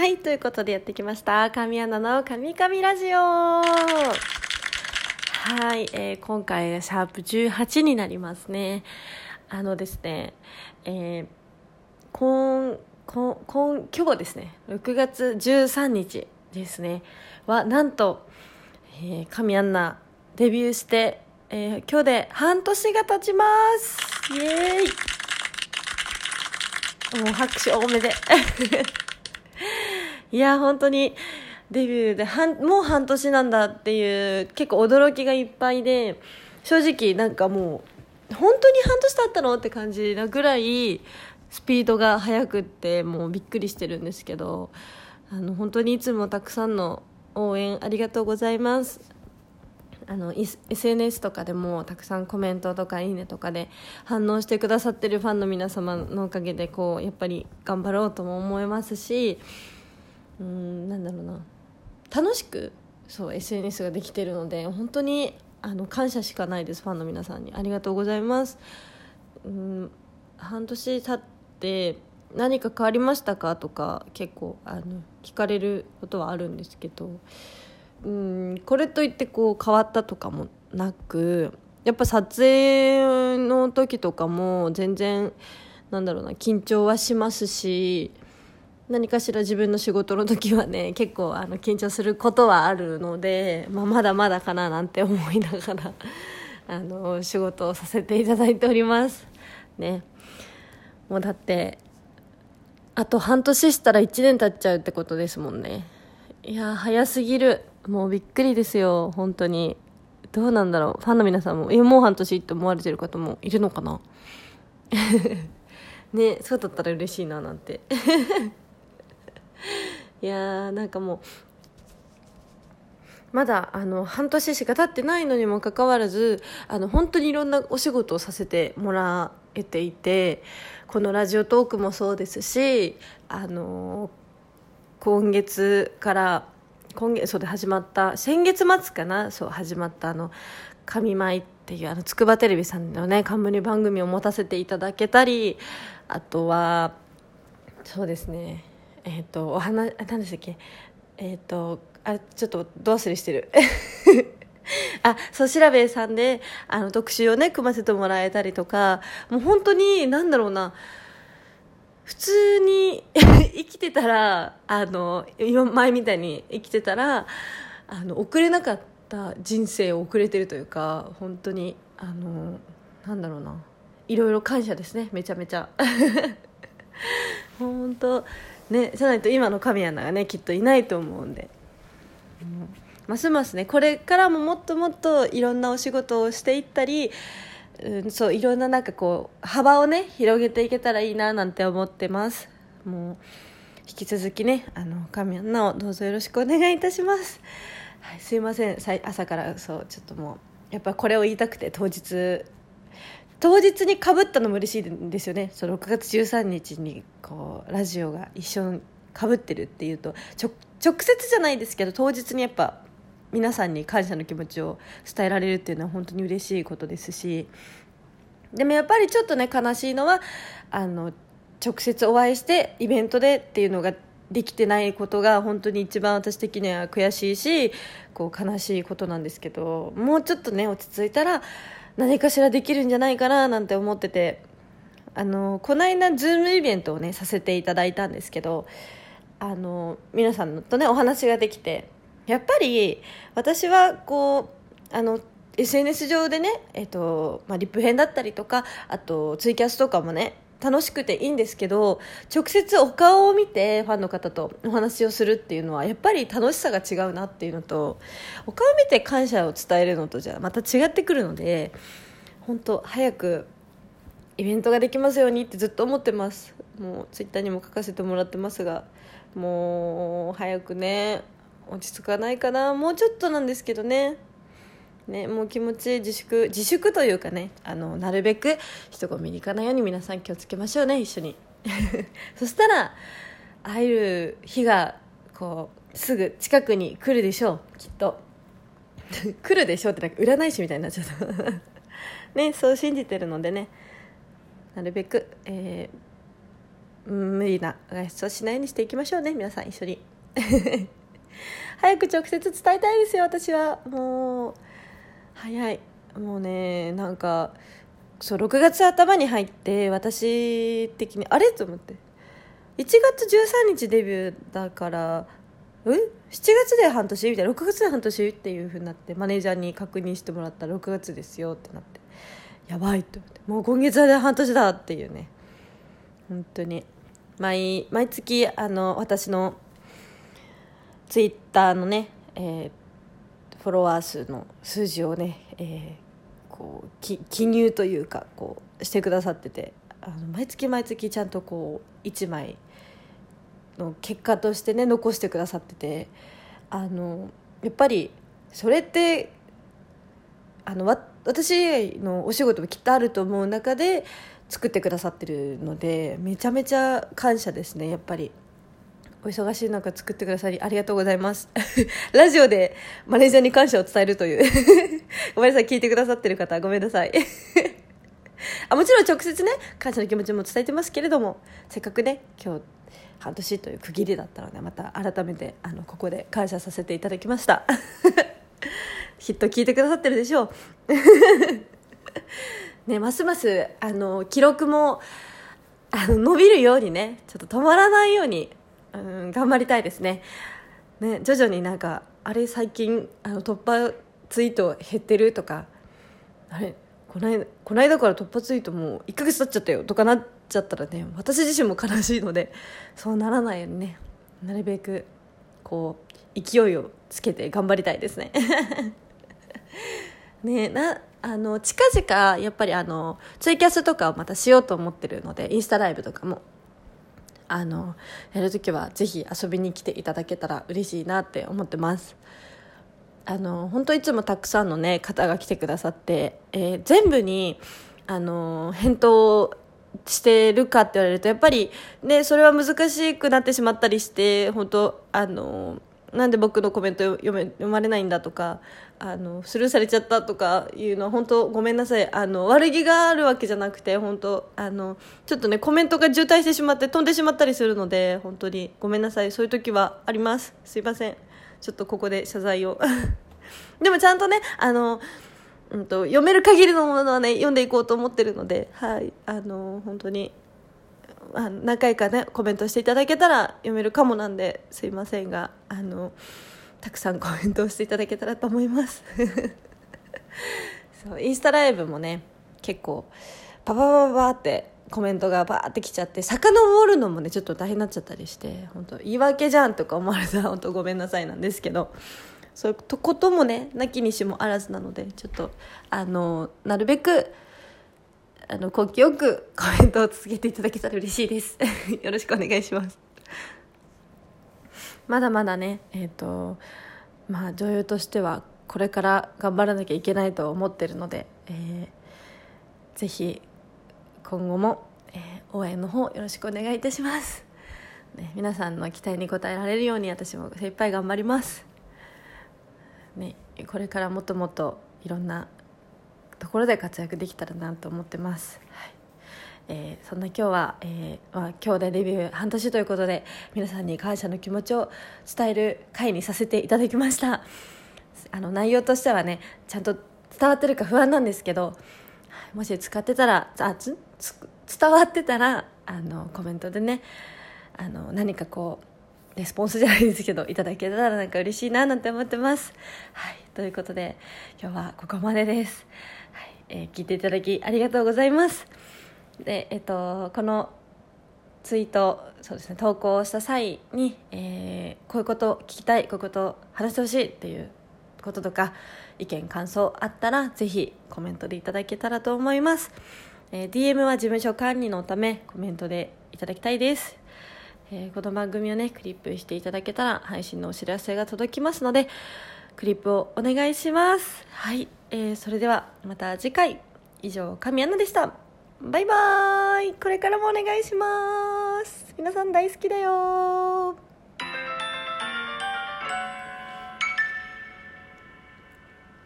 はい、ということでやってきました。神アナの神々ラジオはい、えー今回がシャープ18になりますね。あのですね、えー、今、今、今、今日ですね、6月13日ですね、は、なんと、えー、神アンナデビューして、えー今日で半年が経ちますイエーイもう拍手多めで。いや、本当に、デビューで半、もう半年なんだっていう、結構驚きがいっぱいで、正直なんかもう、本当に半年経ったのって感じなぐらい、スピードが速くって、もうびっくりしてるんですけど、あの、本当にいつもたくさんの応援ありがとうございます。あの SNS とかでもたくさんコメントとかいいねとかで反応してくださってるファンの皆様のおかげでこうやっぱり頑張ろうとも思いますしうんなんだろうな。楽しくそう SNS ができてるので本当にあの感謝しかないですファンの皆さんに。ありがとうございます。うん半年経って何か変わりましたかとか結構あの聞かれることはあるんですけどうんこれといってこう変わったとかもなくやっぱ撮影の時とかも全然なんだろうな緊張はしますし何かしら自分の仕事の時はね 結構あの緊張することはあるので、まあ、まだまだかななんて思いながら あの仕事をさせていただいております。ね。もうだってあと半年したら1年経っちゃうってことですもんね。いや早すぎる。もうびっくりですよ。本当に。どうなんだろう。ファンの皆さんも。えもう半年って思われてる方もいるのかな？ねそうだったら嬉しいななんて。いやーなんかもうまだあの半年しか経ってないのにもかかわらずあの本当にいろんなお仕事をさせてもらえていてこのラジオトークもそうですしあの今月から今月そうで始まった先月末かなそう始まったあの「神舞」っていうあの筑波テレビさんのね冠番組を持たせていただけたりあとはそうですね。えっ、とお話何でしたっけ？えっ、とあちょっとど忘れしてる。あそう調べさんであの特集をね組ませてもらえたりとかもう本当に何だろうな。普通に 生きてたらあの今前みたいに生きてたらあの送れなかった人生を送れてるというか本当にあのなんだろうな。いろいろ感謝ですねめちゃめちゃ。本当ねじゃないと今の神アナがねきっといないと思うんで、うんますますねこれからももっともっといろんなお仕事をしていったりうん、そういろんななんかこう幅をね広げていけたらいいななんて思ってます。もう引き続きねあの神アナをどうぞよろしくお願いいたします、はい、すいません。朝からそうちょっともうやっぱこれを言いたくて当日当日にかぶったのも嬉しいんですよね。その6月13日にこうラジオが一緒にかぶってるっていうと直接じゃないですけど当日にやっぱ皆さんに感謝の気持ちを伝えられるっていうのは本当に嬉しいことですし。でもやっぱりちょっとね悲しいのはあの直接お会いしてイベントでっていうのができてないことが本当に一番私的には悔しいしこう悲しいことなんですけどもうちょっとね落ち着いたら何かしらできるんじゃないかななんて思っててあのこの間ズームイベントをねさせていただいたんですけどあの皆さんとねお話ができてやっぱり私はこうあの SNS 上でね、えっとまあ、リップ編だったりとかあとツイキャスとかもね楽しくていいんですけど直接お顔を見てファンの方とお話をするっていうのはやっぱり楽しさが違うなっていうのとお顔を見て感謝を伝えるのとじゃまた違ってくるので本当早くイベントができますようにってずっと思ってます。もうツイッターにも書かせてもらってますがもう早くね落ち着かないかな。もうちょっとなんですけどね。ねもう気持ち自粛自粛というかねあのなるべく人混みに行かないように皆さん気をつけましょうね一緒に。そしたら会える日がこうすぐ近くに来るでしょうきっと。来るでしょうってなんか占い師みたいになっちゃった。ねそう信じてるのでねなるべく、えー無理な外出をしないようにしていきましょうね皆さん一緒に。早く直接伝えたいですよ私は。もう早い。もうねなんかそう6月頭に入って私的にあれ？と思って。1月13日デビューだからえ7月で半年？みたいな。6月で半年？っていうふうになってマネージャーに確認してもらったら6月ですよってなって。やばいって思って。もう今月で半年だっていうね。本当に。毎毎月あの私のツイッターのね、えー、フォロワー数の数字をね、えー、こう記入というかこうしてくださっててあの毎月毎月ちゃんとこう1枚の結果としてね残してくださっててあのやっぱりそれってあの私のお仕事もきっとあると思う中で作ってくださってるのでめちゃめちゃ感謝ですねやっぱり。お忙しい中作ってくださりありがとうございます。ラジオでマネージャーに感謝を伝えるという。ごめんなさい聞いてくださってる方ごめんなさい。あもちろん直接ね感謝の気持ちも伝えてますけれどもせっかくね今日半年という区切りだったのでまた改めてあのここで感謝させていただきました。きっと聞いてくださってるでしょう。ねますますあの記録もあの伸びるようにねちょっと止まらないように、うん、頑張りたいですね。ね徐々になんかあれ最近あの突破ツイート減ってるとかあれこの間この間から突破ツイートもう1ヶ月経っちゃったよとかなっちゃったらね私自身も悲しいのでそうならないようにねなるべくこう勢いをつけて頑張りたいですね。ねなあの近々やっぱりあのツイキャスとかをまたしようと思ってるのでインスタライブとかもあのやる時はぜひ遊びに来ていただけたら嬉しいなって思ってます。あの本当いつもたくさんの、ね、方が来てくださって、えー、全部にあの返答してるかって言われるとやっぱり、ね、それは難しくなってしまったりして本当あのなんで僕のコメント読め読まれないんだとかあのスルーされちゃったとかいうのは本当ごめんなさい。あの悪気があるわけじゃなくて本当あのちょっとねコメントが渋滞してしまって飛んでしまったりするので本当にごめんなさい。そういう時はあります。すいません。ちょっとここで謝罪を。でもちゃんとねあの、うんと、読める限りのものはね読んでいこうと思ってるのではい。あの本当にあ何回かねコメントしていただけたら読めるかもなんですいませんがあのたくさんコメントをしていただけたらと思います。そうインスタライブもね結構パパパパパってコメントがバーってきちゃって遡るのもねちょっと大変になっちゃったりして本当言い訳じゃんとか思われたら本当ごめんなさいなんですけどそういうこともねなきにしもあらずなのでちょっとあのなるべくあの根気よくコメントを続けていただけたら嬉しいです。よろしくお願いします。まだまだねえっ、ー、とまあ女優としてはこれから頑張らなきゃいけないと思ってるので、えー、ぜひ今後も、えー、応援の方よろしくお願いいたします、ね、皆さんの期待に応えられるように私も精一杯頑張ります、ね、これからもっともっといろんなところで活躍できたらなと思ってます、はい。えー、そんな今日は、えーまあ、今日でデビュー半年ということで皆さんに感謝の気持ちを伝える会にさせていただきました。あの内容としてはねちゃんと伝わってるか不安なんですけどもし使ってたらあつ伝わってたらあのコメントでねあの何かこうレスポンスじゃないですけどいただけたらなんか嬉しいななんて思ってます。はい、ということで今日はここまでです。えー、聞いていただきありがとうございます。でえっ、とこのツイートそうですね投稿した際に、えー、こういうこと聞きたいこういうこと話してほしいっていうこととか意見感想あったらぜひコメントでいただけたらと思います、えー、DM は事務所管理のためコメントでいただきたいです、え、この番組をねクリップしていただけたら配信のお知らせが届きますのでクリップをお願いします。はい、えー、それではまた次回。以上神アナでした。バイバーイ。これからもお願いします。皆さん大好きだよ。